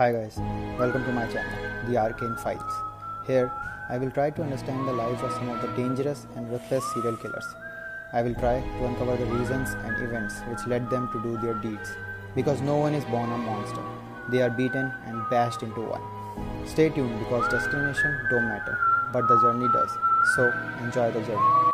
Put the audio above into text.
Hi guys, welcome to my channel, The Arcane Files. Here, I will try to understand the lives of some of the dangerous and ruthless serial killers. I will try to uncover the reasons and events which led them to do their deeds. Because no one is born a monster, they are beaten and bashed into one. Stay tuned because destination don't matter, but the journey does. So enjoy the journey.